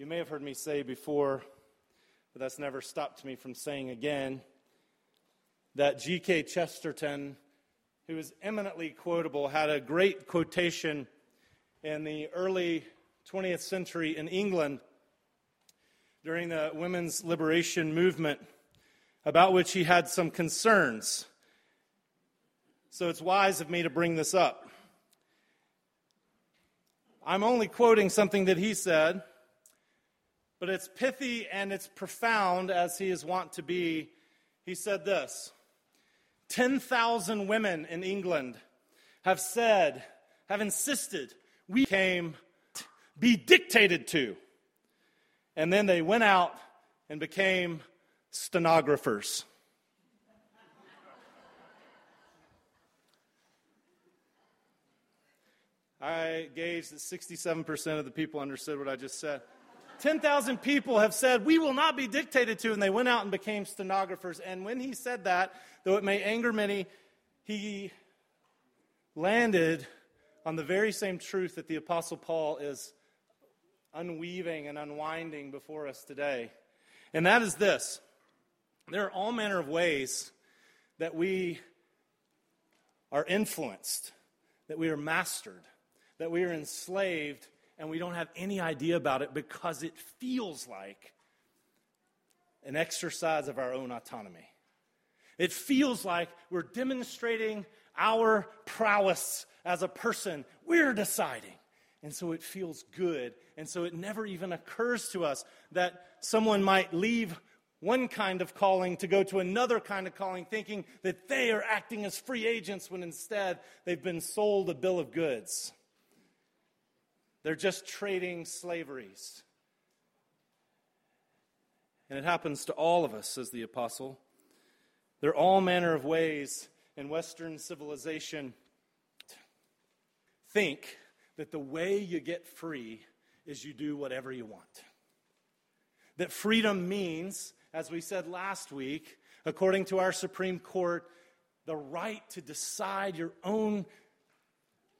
You may have heard me say before, but that's never stopped me from saying again, that G.K. Chesterton, who is eminently quotable, had a great quotation in the early 20th century in England during the women's liberation movement, about which he had some concerns. So it's wise of me to bring this up. I'm only quoting something that he said, but it's pithy and it's profound as he is wont to be. He said this 10,000 women in England have said, have insisted, we came be dictated to. And then they went out and became stenographers. I gauged that 67% of the people understood what I just said. 10,000 people have said, We will not be dictated to, and they went out and became stenographers. And when he said that, though it may anger many, he landed on the very same truth that the Apostle Paul is unweaving and unwinding before us today. And that is this there are all manner of ways that we are influenced, that we are mastered, that we are enslaved, and we don't have any idea about it because it feels like an exercise of our own autonomy. It feels like we're demonstrating our prowess as a person. We're deciding. And so it feels good. And so it never even occurs to us that someone might leave one kind of calling to go to another kind of calling, thinking that they are acting as free agents when instead they've been sold a bill of goods. They're just trading slaveries. And it happens to all of us, says the apostle. There are all manner of ways in Western civilization think that the way you get free is you do whatever you want. That freedom means, as we said last week, according to our Supreme Court, the right to decide your own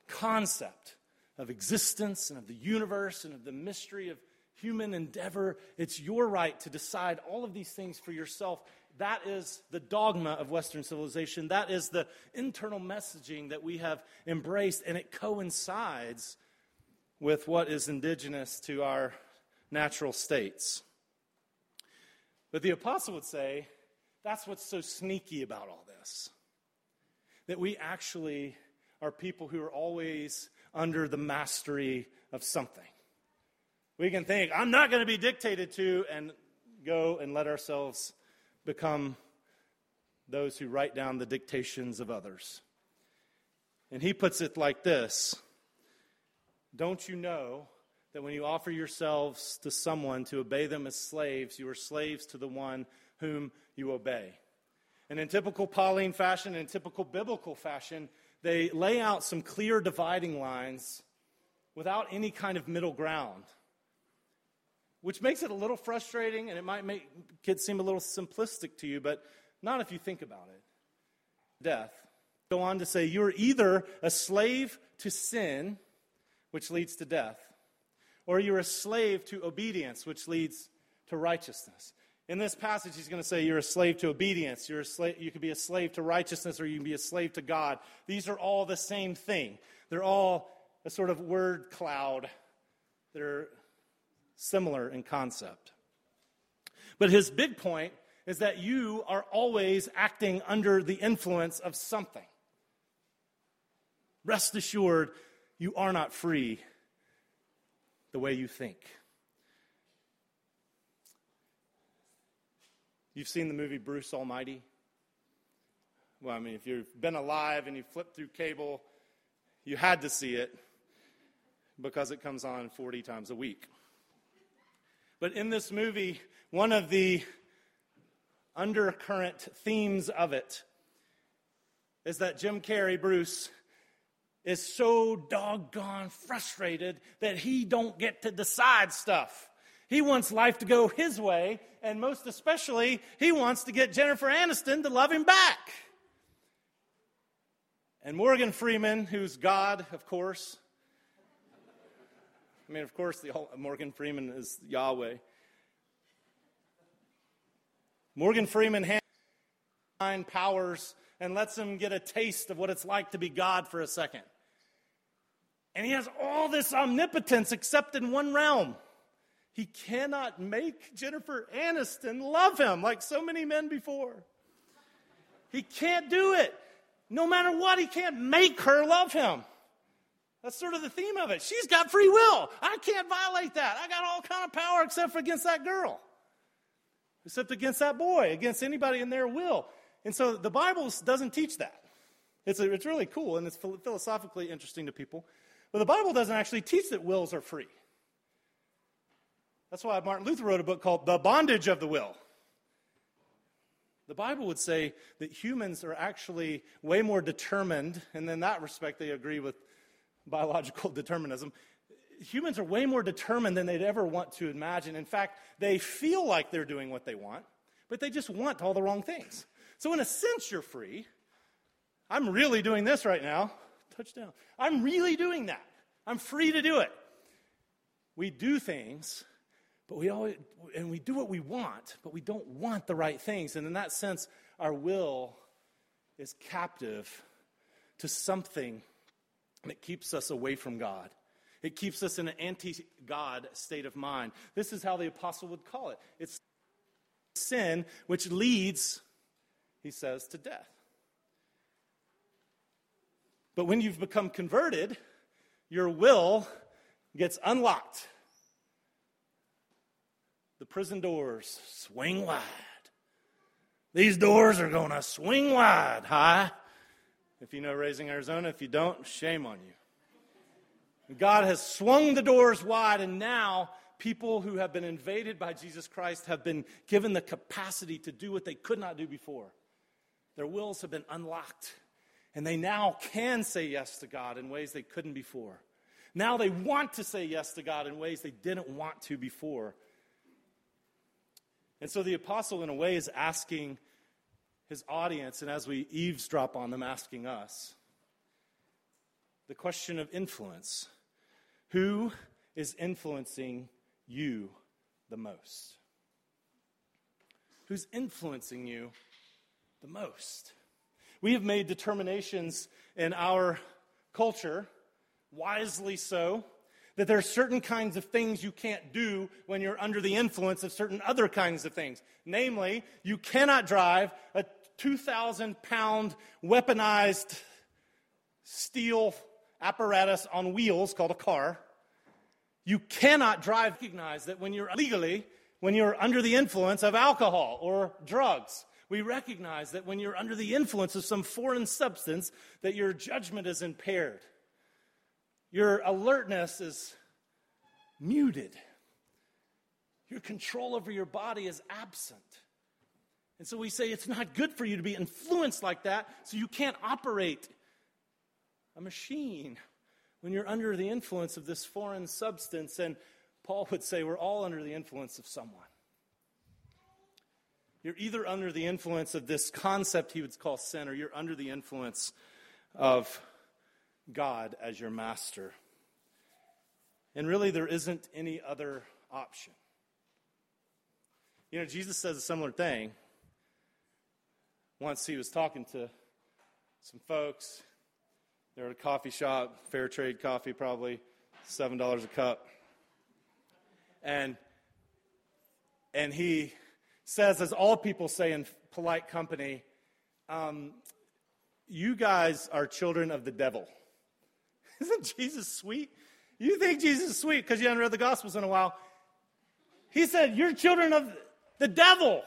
concept of existence and of the universe and of the mystery of human endeavor. It's your right to decide all of these things for yourself. That is the dogma of Western civilization. That is the internal messaging that we have embraced, and it coincides with what is indigenous to our natural states. But the apostle would say that's what's so sneaky about all this. That we actually are people who are always under the mastery of something. We can think, I'm not going to be dictated to, and go and let ourselves become those who write down the dictations of others. And he puts it like this Don't you know that when you offer yourselves to someone to obey them as slaves, you are slaves to the one whom you obey? And in typical Pauline fashion, in typical biblical fashion, they lay out some clear dividing lines without any kind of middle ground which makes it a little frustrating and it might make kids seem a little simplistic to you, but not if you think about it. Death. Go on to say you're either a slave to sin, which leads to death, or you're a slave to obedience, which leads to righteousness. In this passage, he's going to say you're a slave to obedience. You're a you could be a slave to righteousness, or you can be a slave to God. These are all the same thing. They're all a sort of word cloud. They're similar in concept. But his big point is that you are always acting under the influence of something. Rest assured, you are not free the way you think. You've seen the movie Bruce Almighty? Well, I mean, if you've been alive and you flipped through cable, you had to see it because it comes on 40 times a week. But in this movie, one of the undercurrent themes of it is that Jim Carrey, Bruce, is so doggone frustrated that he don't get to decide stuff. He wants life to go his way, and most especially, he wants to get Jennifer Aniston to love him back. And Morgan Freeman, who's God, of course, I mean, of course, the, Morgan Freeman is Yahweh. Morgan Freeman hands powers and lets him get a taste of what it's like to be God for a second. And he has all this omnipotence except in one realm. He cannot make Jennifer Aniston love him like so many men before. He can't do it. No matter what, he can't make her love him. That's sort of the theme of it. She's got free will. I can't violate that. I got all kind of power except for against that girl. Except against that boy, against anybody in their will. And so the Bible doesn't teach that. It's, a, it's really cool and it's philosophically interesting to people. But the Bible doesn't actually teach that wills are free. That's why Martin Luther wrote a book called The Bondage of the Will. The Bible would say that humans are actually way more determined, and in that respect, they agree with biological determinism. Humans are way more determined than they'd ever want to imagine. In fact, they feel like they're doing what they want, but they just want all the wrong things. So, in a sense, you're free. I'm really doing this right now. Touchdown. I'm really doing that. I'm free to do it. We do things but we always, and we do what we want, but we don't want the right things. And in that sense, our will is captive to something that keeps us away from God. It keeps us in an anti God state of mind. This is how the apostle would call it it's sin which leads, he says, to death. But when you've become converted, your will gets unlocked prison doors swing wide. These doors are going to swing wide, high. If you know Raising Arizona, if you don't, shame on you. God has swung the doors wide, and now people who have been invaded by Jesus Christ have been given the capacity to do what they could not do before. Their wills have been unlocked, and they now can say yes to God in ways they couldn't before. Now they want to say yes to God in ways they didn't want to before. And so the apostle, in a way, is asking his audience, and as we eavesdrop on them, asking us the question of influence. Who is influencing you the most? Who's influencing you the most? We have made determinations in our culture, wisely so, that there are certain kinds of things you can't do when you're under the influence of certain other kinds of things. Namely, you cannot drive a 2,000 pound weaponized steel apparatus on wheels called a car. You cannot drive, recognize that when you're legally, when you're under the influence of alcohol or drugs. We recognize that when you're under the influence of some foreign substance, that your judgment is impaired. Your alertness is muted. Your control over your body is absent. And so we say it's not good for you to be influenced like that, so you can't operate a machine when you're under the influence of this foreign substance. And Paul would say we're all under the influence of someone. You're either under the influence of this concept he would call sin, or you're under the influence of God as your master. And really, there isn't any other option. You know, Jesus says a similar thing. Once he was talking to some folks. They're at a coffee shop, fair trade coffee, probably $7 a cup. And, and he says, as all people say in polite company, um, you guys are children of the devil. Isn't Jesus sweet? You think Jesus is sweet because you haven't read the Gospels in a while. He said, You're children of the devil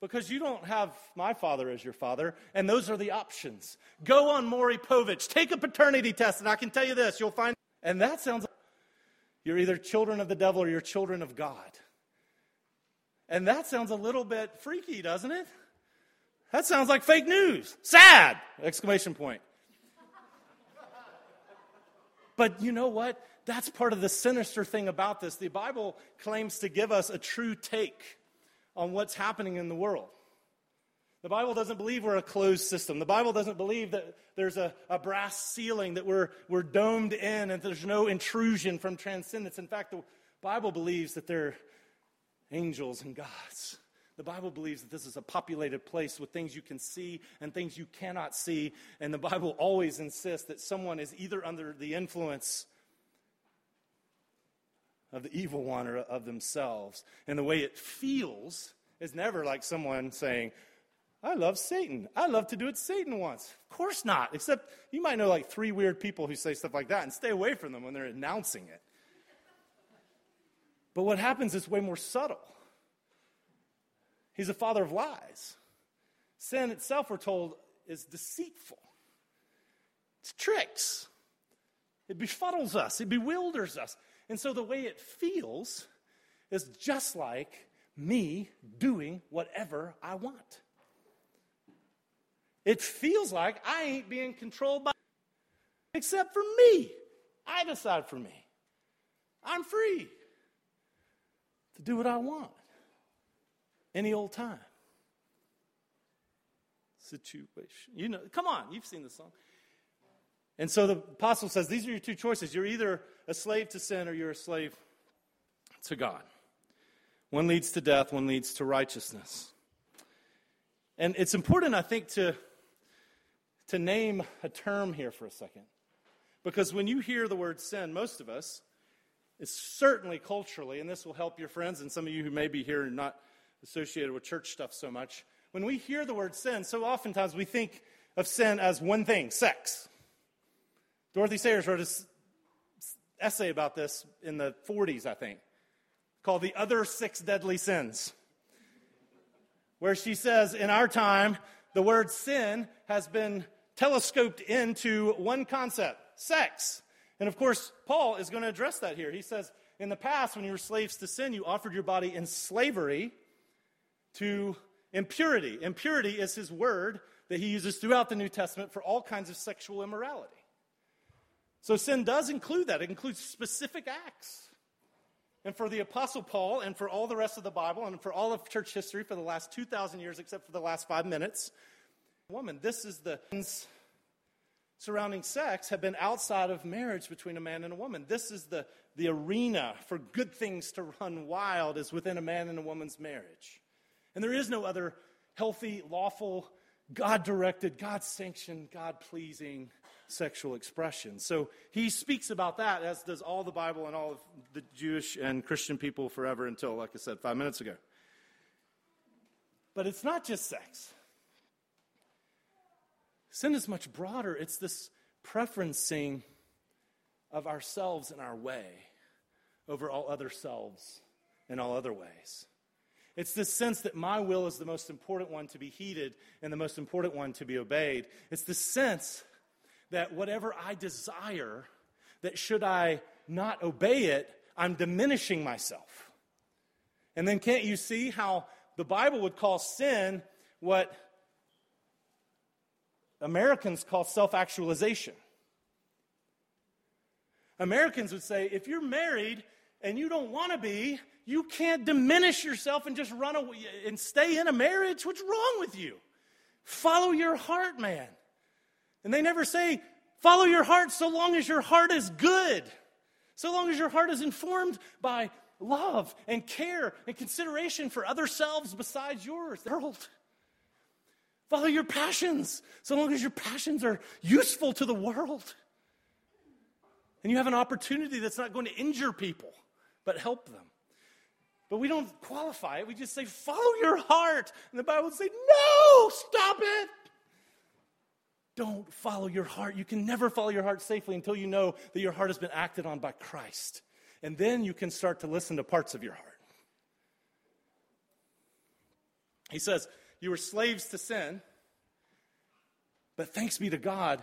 because you don't have my father as your father, and those are the options. Go on Maury Povich, take a paternity test, and I can tell you this you'll find, and that sounds like you're either children of the devil or you're children of God. And that sounds a little bit freaky, doesn't it? That sounds like fake news. Sad! Exclamation point. But you know what? That's part of the sinister thing about this. The Bible claims to give us a true take on what's happening in the world. The Bible doesn't believe we're a closed system. The Bible doesn't believe that there's a, a brass ceiling, that we're, we're domed in, and there's no intrusion from transcendence. In fact, the Bible believes that there are angels and gods. The Bible believes that this is a populated place with things you can see and things you cannot see. And the Bible always insists that someone is either under the influence of the evil one or of themselves. And the way it feels is never like someone saying, I love Satan. I love to do what Satan wants. Of course not. Except you might know like three weird people who say stuff like that and stay away from them when they're announcing it. But what happens is way more subtle. He's a father of lies. Sin itself, we're told, is deceitful. It's tricks. It befuddles us, it bewilders us. And so the way it feels is just like me doing whatever I want. It feels like I ain't being controlled by except for me. I decide for me. I'm free to do what I want any old time. Situation. You know, come on, you've seen the song. And so the apostle says these are your two choices. You're either a slave to sin or you're a slave to God. One leads to death, one leads to righteousness. And it's important, I think, to to name a term here for a second. Because when you hear the word sin, most of us, it's certainly culturally, and this will help your friends and some of you who may be here and not associated with church stuff so much. When we hear the word sin, so oftentimes we think of sin as one thing sex. Dorothy Sayers wrote an essay about this in the 40s, I think, called The Other Six Deadly Sins, where she says, in our time, the word sin has been telescoped into one concept sex. And of course, Paul is going to address that here. He says, In the past, when you were slaves to sin, you offered your body in slavery to impurity. Impurity is his word that he uses throughout the New Testament for all kinds of sexual immorality. So sin does include that, it includes specific acts. And for the Apostle Paul and for all the rest of the Bible and for all of church history for the last 2,000 years, except for the last five minutes, woman. This is the surrounding sex have been outside of marriage between a man and a woman. This is the, the arena for good things to run wild is within a man and a woman's marriage. And there is no other healthy, lawful, God directed, God sanctioned, God pleasing sexual expression. So he speaks about that, as does all the Bible and all of the Jewish and Christian people forever until, like I said, five minutes ago. But it's not just sex. Sin is much broader. It's this preferencing of ourselves and our way over all other selves and all other ways. It's this sense that my will is the most important one to be heeded and the most important one to be obeyed. It's the sense that whatever I desire, that should I not obey it, I'm diminishing myself. And then can't you see how the Bible would call sin what Americans call self actualization. Americans would say if you're married and you don't want to be, you can't diminish yourself and just run away and stay in a marriage. What's wrong with you? Follow your heart, man. And they never say, follow your heart so long as your heart is good, so long as your heart is informed by love and care and consideration for other selves besides yours. The world. Follow your passions, so long as your passions are useful to the world. And you have an opportunity that's not going to injure people, but help them. But we don't qualify it. We just say, follow your heart. And the Bible would say, no, stop it. Don't follow your heart. You can never follow your heart safely until you know that your heart has been acted on by Christ. And then you can start to listen to parts of your heart. He says, you were slaves to sin, but thanks be to God,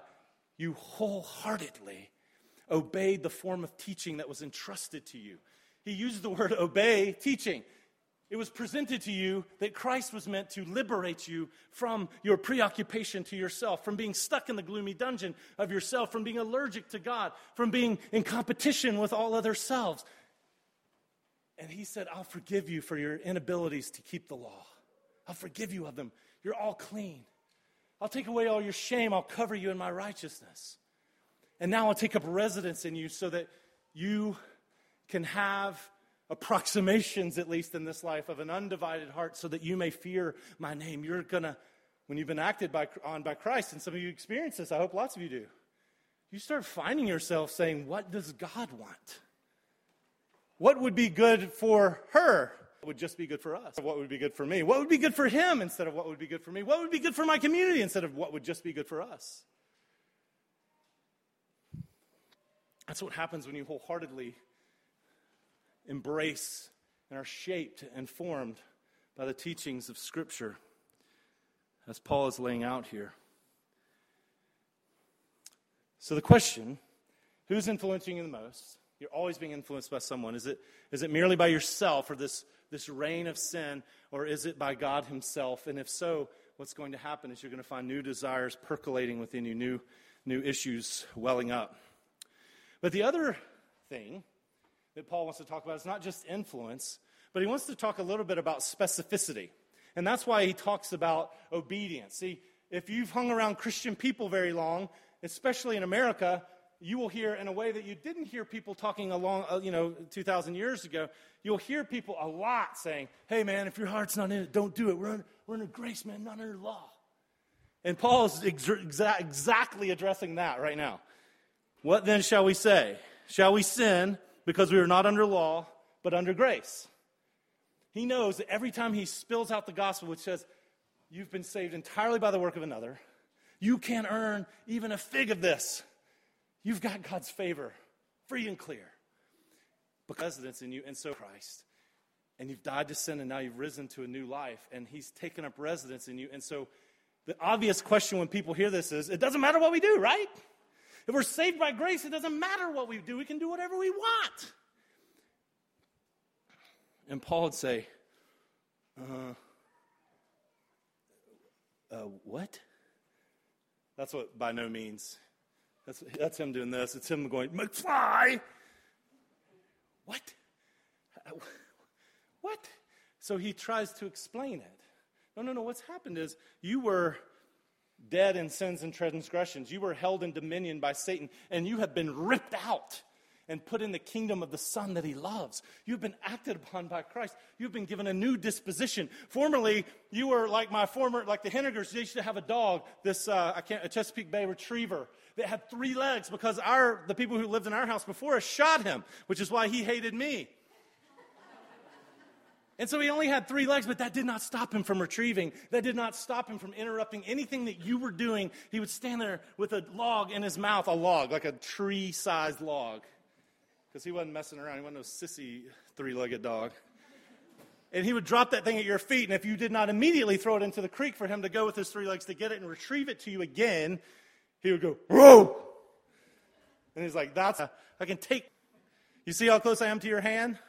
you wholeheartedly obeyed the form of teaching that was entrusted to you. He used the word obey, teaching. It was presented to you that Christ was meant to liberate you from your preoccupation to yourself, from being stuck in the gloomy dungeon of yourself, from being allergic to God, from being in competition with all other selves. And he said, I'll forgive you for your inabilities to keep the law. I'll forgive you of them. You're all clean. I'll take away all your shame. I'll cover you in my righteousness. And now I'll take up residence in you so that you can have approximations, at least in this life, of an undivided heart so that you may fear my name. You're going to, when you've been acted by, on by Christ, and some of you experience this, I hope lots of you do, you start finding yourself saying, What does God want? What would be good for her? What would just be good for us? What would be good for me? What would be good for him instead of what would be good for me? What would be good for my community instead of what would just be good for us? That's what happens when you wholeheartedly embrace and are shaped and formed by the teachings of Scripture, as Paul is laying out here. So, the question who's influencing you the most? You're always being influenced by someone. Is it, is it merely by yourself or this, this reign of sin, or is it by God Himself? And if so, what's going to happen is you're going to find new desires percolating within you, new, new issues welling up. But the other thing that Paul wants to talk about is not just influence, but he wants to talk a little bit about specificity. And that's why he talks about obedience. See, if you've hung around Christian people very long, especially in America, you will hear in a way that you didn't hear people talking along, uh, you know, 2,000 years ago. You'll hear people a lot saying, hey, man, if your heart's not in it, don't do it. We're under, we're under grace, man, not under law. And Paul is exa- exactly addressing that right now. What then shall we say? Shall we sin because we are not under law, but under grace? He knows that every time he spills out the gospel, which says, You've been saved entirely by the work of another, you can't earn even a fig of this. You've got God's favor, free and clear. Because it's in you, and so Christ. And you've died to sin, and now you've risen to a new life, and He's taken up residence in you. And so the obvious question when people hear this is it doesn't matter what we do, right? If we're saved by grace, it doesn't matter what we do. We can do whatever we want. And Paul would say, uh, uh, what? That's what by no means that's, that's him doing this. It's him going, McFly! What? What? So he tries to explain it. No, no, no. What's happened is you were dead in sins and transgressions. You were held in dominion by Satan, and you have been ripped out and put in the kingdom of the Son that He loves. You've been acted upon by Christ. You've been given a new disposition. Formerly, you were like my former, like the Hennigers. They used to have a dog, this uh, I can't, a Chesapeake Bay Retriever that had three legs because our the people who lived in our house before us shot him, which is why he hated me. And so he only had three legs, but that did not stop him from retrieving. That did not stop him from interrupting anything that you were doing. He would stand there with a log in his mouth, a log, like a tree sized log because he wasn't messing around. He wasn't no sissy three legged dog. And he would drop that thing at your feet, and if you did not immediately throw it into the creek for him to go with his three legs to get it and retrieve it to you again, he would go, Whoa! And he's like, That's, I can take. You see how close I am to your hand?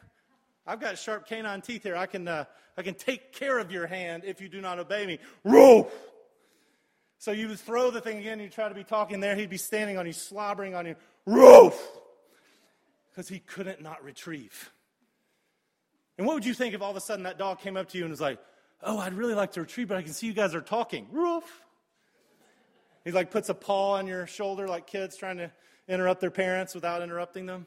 I've got sharp canine teeth here. I can, uh, I can take care of your hand if you do not obey me. Whoa! So you would throw the thing again, you try to be talking there, he'd be standing on you, slobbering on you. Roof! because he couldn't not retrieve. And what would you think if all of a sudden that dog came up to you and was like, Oh, I'd really like to retrieve, but I can see you guys are talking. Roof. He like puts a paw on your shoulder like kids trying to interrupt their parents without interrupting them.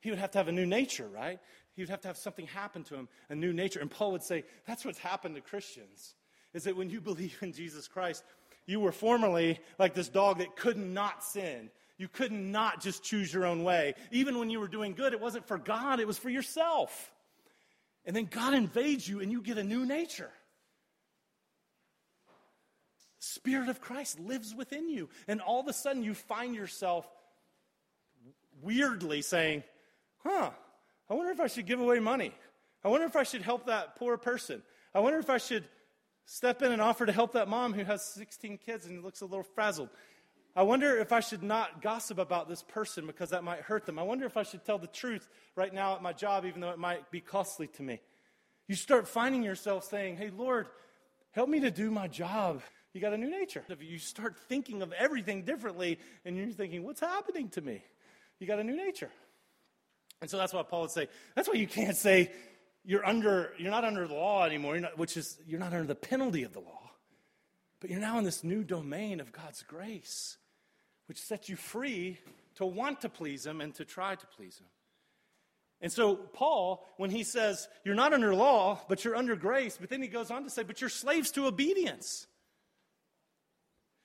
He would have to have a new nature, right? He would have to have something happen to him, a new nature. And Paul would say, that's what's happened to Christians. Is that when you believe in Jesus Christ, you were formerly like this dog that could not sin. You could not just choose your own way. Even when you were doing good, it wasn't for God, it was for yourself. And then God invades you and you get a new nature. Spirit of Christ lives within you. And all of a sudden you find yourself weirdly saying, huh, I wonder if I should give away money. I wonder if I should help that poor person. I wonder if I should step in and offer to help that mom who has 16 kids and looks a little frazzled. I wonder if I should not gossip about this person because that might hurt them. I wonder if I should tell the truth right now at my job, even though it might be costly to me. You start finding yourself saying, Hey, Lord, help me to do my job. You got a new nature. You start thinking of everything differently, and you're thinking, What's happening to me? You got a new nature. And so that's why Paul would say, That's why you can't say, you're under you're not under the law anymore, not, which is you're not under the penalty of the law. But you're now in this new domain of God's grace, which sets you free to want to please him and to try to please him. And so, Paul, when he says, You're not under law, but you're under grace, but then he goes on to say, But you're slaves to obedience.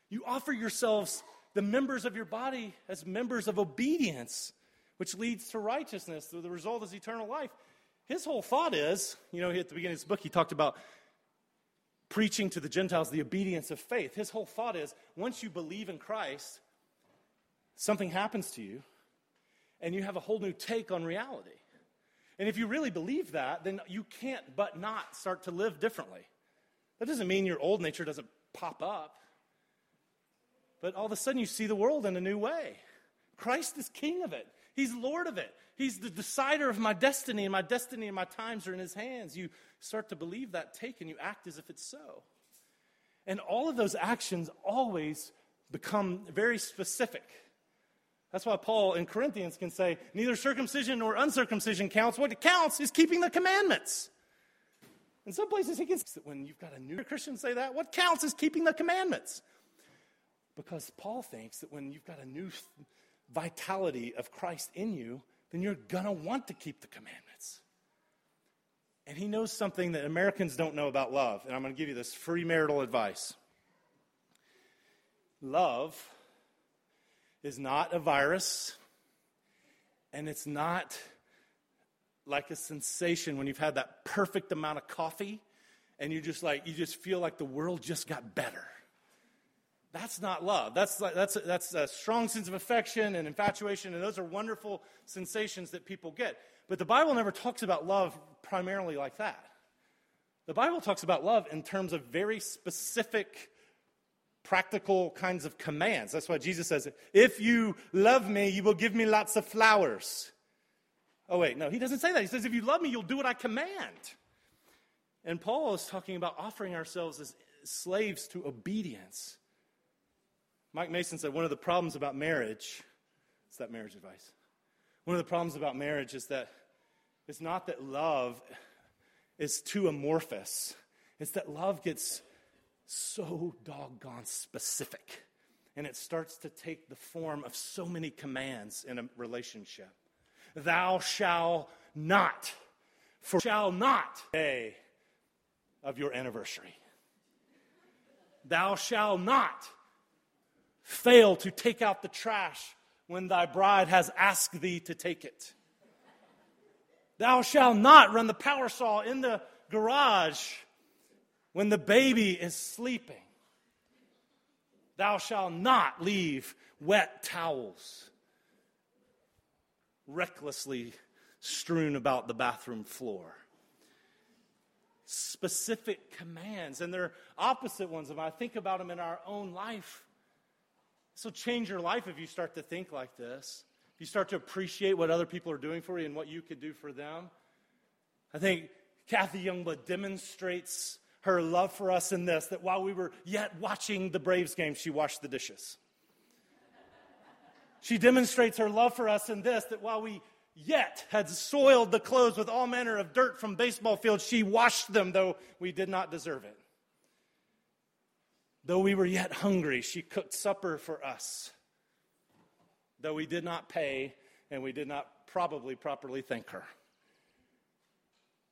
You offer yourselves, the members of your body, as members of obedience, which leads to righteousness. The result is eternal life. His whole thought is, you know, at the beginning of his book, he talked about preaching to the Gentiles the obedience of faith. His whole thought is once you believe in Christ, something happens to you, and you have a whole new take on reality. And if you really believe that, then you can't but not start to live differently. That doesn't mean your old nature doesn't pop up, but all of a sudden you see the world in a new way. Christ is king of it, He's Lord of it. He's the decider of my destiny, and my destiny and my times are in His hands. You start to believe that take and you act as if it's so. And all of those actions always become very specific. That's why Paul in Corinthians can say, neither circumcision nor uncircumcision counts. What counts is keeping the commandments. In some places, he can say when you've got a new Christian say that, what counts is keeping the commandments. Because Paul thinks that when you've got a new vitality of Christ in you, then you're going to want to keep the commandments. And he knows something that Americans don't know about love. And I'm going to give you this free marital advice. Love is not a virus, and it's not like a sensation when you've had that perfect amount of coffee and you just like you just feel like the world just got better that's not love that's that's that's a strong sense of affection and infatuation and those are wonderful sensations that people get but the bible never talks about love primarily like that the bible talks about love in terms of very specific practical kinds of commands. That's why Jesus says, If you love me, you will give me lots of flowers. Oh, wait, no, he doesn't say that. He says, If you love me, you'll do what I command. And Paul is talking about offering ourselves as slaves to obedience. Mike Mason said one of the problems about marriage, it's that marriage advice. One of the problems about marriage is that it's not that love is too amorphous, it's that love gets so doggone specific. And it starts to take the form of so many commands in a relationship. Thou shalt not, for shall not day of your anniversary. Thou shalt not fail to take out the trash when thy bride has asked thee to take it. Thou shalt not run the power saw in the garage when the baby is sleeping. Thou shalt not leave wet towels recklessly strewn about the bathroom floor. Specific commands, and they're opposite ones. If I think about them in our own life, this will change your life if you start to think like this. If you start to appreciate what other people are doing for you and what you could do for them. I think Kathy Youngblood demonstrates her love for us in this that while we were yet watching the Braves game, she washed the dishes. She demonstrates her love for us in this that while we yet had soiled the clothes with all manner of dirt from baseball fields, she washed them, though we did not deserve it. Though we were yet hungry, she cooked supper for us. Though we did not pay and we did not probably properly thank her.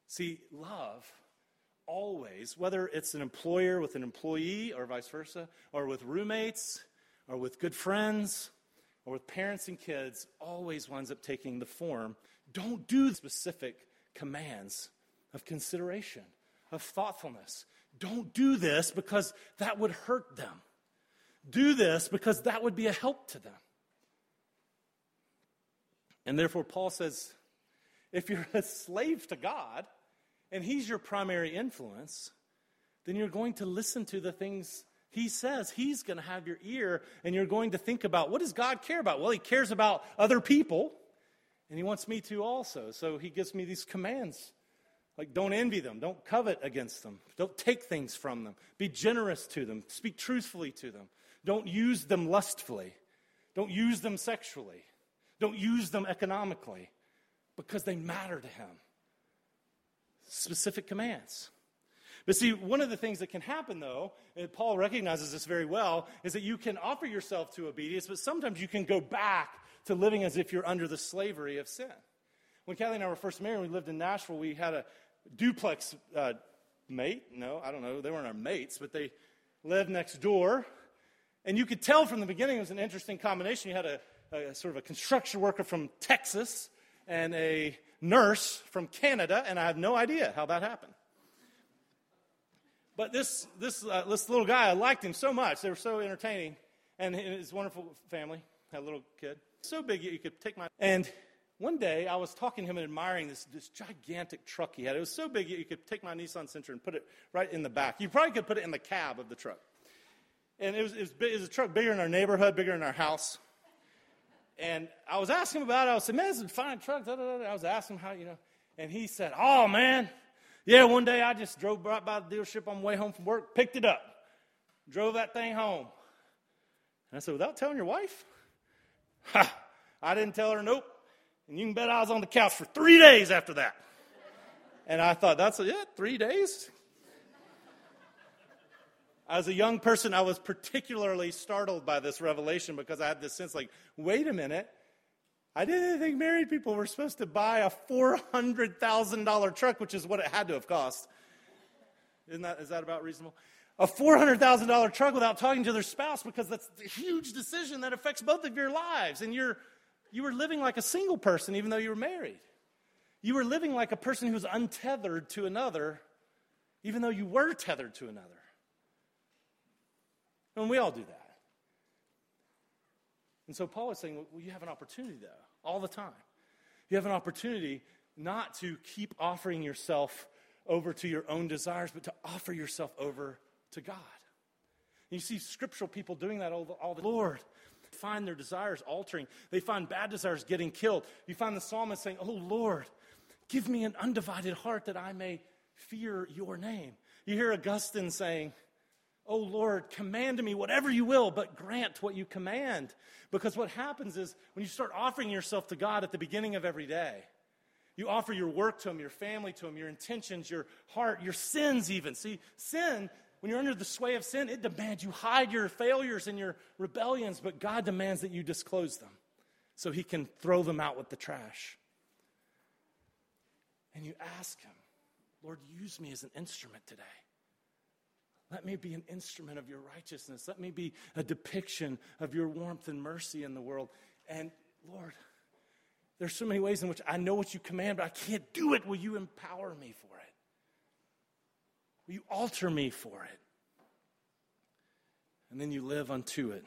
See, love always, whether it's an employer with an employee or vice versa, or with roommates, or with good friends, or with parents and kids, always winds up taking the form. Don't do specific commands of consideration, of thoughtfulness. Don't do this because that would hurt them. Do this because that would be a help to them. And therefore, Paul says if you're a slave to God, and he's your primary influence, then you're going to listen to the things he says. He's going to have your ear, and you're going to think about what does God care about? Well, he cares about other people, and he wants me to also. So he gives me these commands. Like, don't envy them. Don't covet against them. Don't take things from them. Be generous to them. Speak truthfully to them. Don't use them lustfully. Don't use them sexually. Don't use them economically because they matter to him. specific commands. But see, one of the things that can happen, though, and Paul recognizes this very well, is that you can offer yourself to obedience, but sometimes you can go back to living as if you're under the slavery of sin. When Kelly and I were first married, we lived in Nashville, we had a duplex uh, mate. No, I don't know. They weren't our mates, but they lived next door. And you could tell from the beginning it was an interesting combination. You had a, a sort of a construction worker from Texas and a nurse from Canada, and I have no idea how that happened. But this, this, uh, this little guy, I liked him so much. They were so entertaining. And his wonderful family had a little kid. So big you could take my. And one day I was talking to him and admiring this, this gigantic truck he had. It was so big you could take my Nissan Sentra and put it right in the back. You probably could put it in the cab of the truck. And it was, it was, it was a truck bigger in our neighborhood, bigger in our house. And I was asking him about it. I was saying, man, this is a fine truck. Da, da, da. I was asking him how, you know. And he said, oh, man, yeah, one day I just drove right by the dealership on the way home from work, picked it up, drove that thing home. And I said, without telling your wife? Ha! I didn't tell her, nope. And you can bet I was on the couch for three days after that. And I thought, that's it, three days? As a young person, I was particularly startled by this revelation because I had this sense like, wait a minute. I didn't think married people were supposed to buy a $400,000 truck, which is what it had to have cost. Isn't that, is that about reasonable? A $400,000 truck without talking to their spouse because that's a huge decision that affects both of your lives. And you're, you were living like a single person even though you were married. You were living like a person who's untethered to another even though you were tethered to another. And we all do that. And so Paul is saying, well, you have an opportunity, though, all the time. You have an opportunity not to keep offering yourself over to your own desires, but to offer yourself over to God. And you see scriptural people doing that all the, all the Lord. Find their desires altering. They find bad desires getting killed. You find the psalmist saying, Oh Lord, give me an undivided heart that I may fear your name. You hear Augustine saying, Oh Lord, command me whatever you will, but grant what you command. Because what happens is when you start offering yourself to God at the beginning of every day, you offer your work to Him, your family to Him, your intentions, your heart, your sins, even. See, sin, when you're under the sway of sin, it demands you hide your failures and your rebellions, but God demands that you disclose them so He can throw them out with the trash. And you ask Him, Lord, use me as an instrument today. Let me be an instrument of your righteousness. Let me be a depiction of your warmth and mercy in the world. And Lord, there's so many ways in which I know what you command, but I can't do it. Will you empower me for it? Will you alter me for it? And then you live unto it.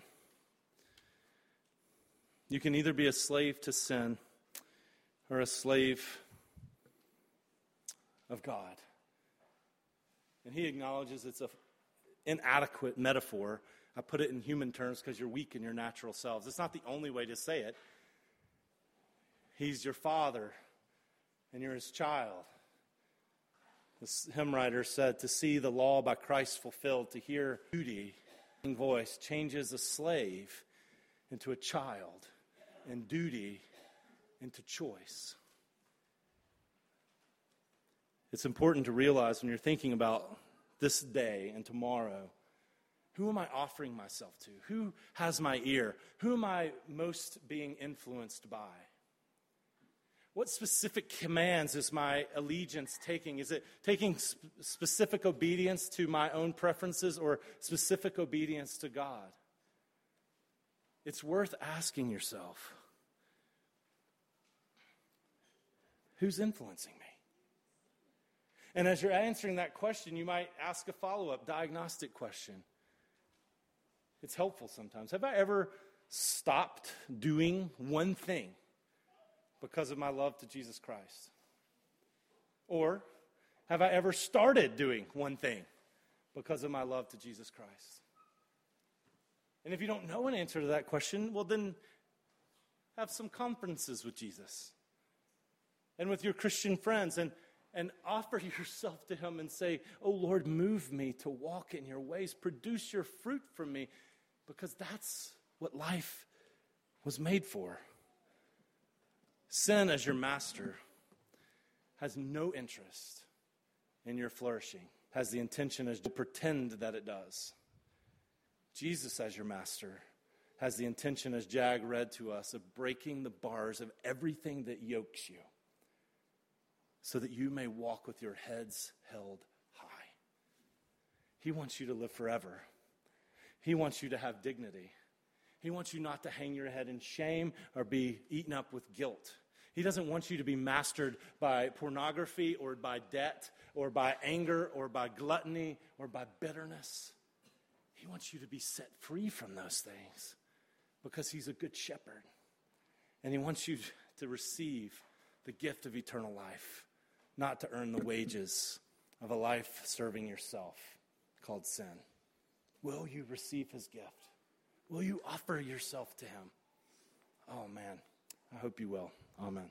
You can either be a slave to sin or a slave of God. And he acknowledges it's an inadequate metaphor. I put it in human terms because you're weak in your natural selves. It's not the only way to say it. He's your father, and you're his child. The hymn writer said, To see the law by Christ fulfilled, to hear duty voice changes a slave into a child, and duty into choice. It's important to realize when you're thinking about this day and tomorrow? Who am I offering myself to? Who has my ear? Who am I most being influenced by? What specific commands is my allegiance taking? Is it taking sp- specific obedience to my own preferences or specific obedience to God? It's worth asking yourself who's influencing me? And as you're answering that question, you might ask a follow up diagnostic question. It's helpful sometimes. Have I ever stopped doing one thing because of my love to Jesus Christ? Or have I ever started doing one thing because of my love to Jesus Christ? And if you don't know an answer to that question, well, then have some conferences with Jesus and with your Christian friends and and offer yourself to Him and say, Oh Lord, move me to walk in your ways. Produce your fruit from me because that's what life was made for. Sin as your master has no interest in your flourishing, has the intention as to pretend that it does. Jesus, as your master, has the intention, as Jag read to us, of breaking the bars of everything that yokes you so that you may walk with your heads held high. He wants you to live forever, He wants you to have dignity. He wants you not to hang your head in shame or be eaten up with guilt. He doesn't want you to be mastered by pornography or by debt or by anger or by gluttony or by bitterness. He wants you to be set free from those things because He's a good shepherd. And He wants you to receive the gift of eternal life, not to earn the wages of a life serving yourself called sin. Will you receive His gift? Will you offer yourself to Him? Oh, man. I hope you will. Amen.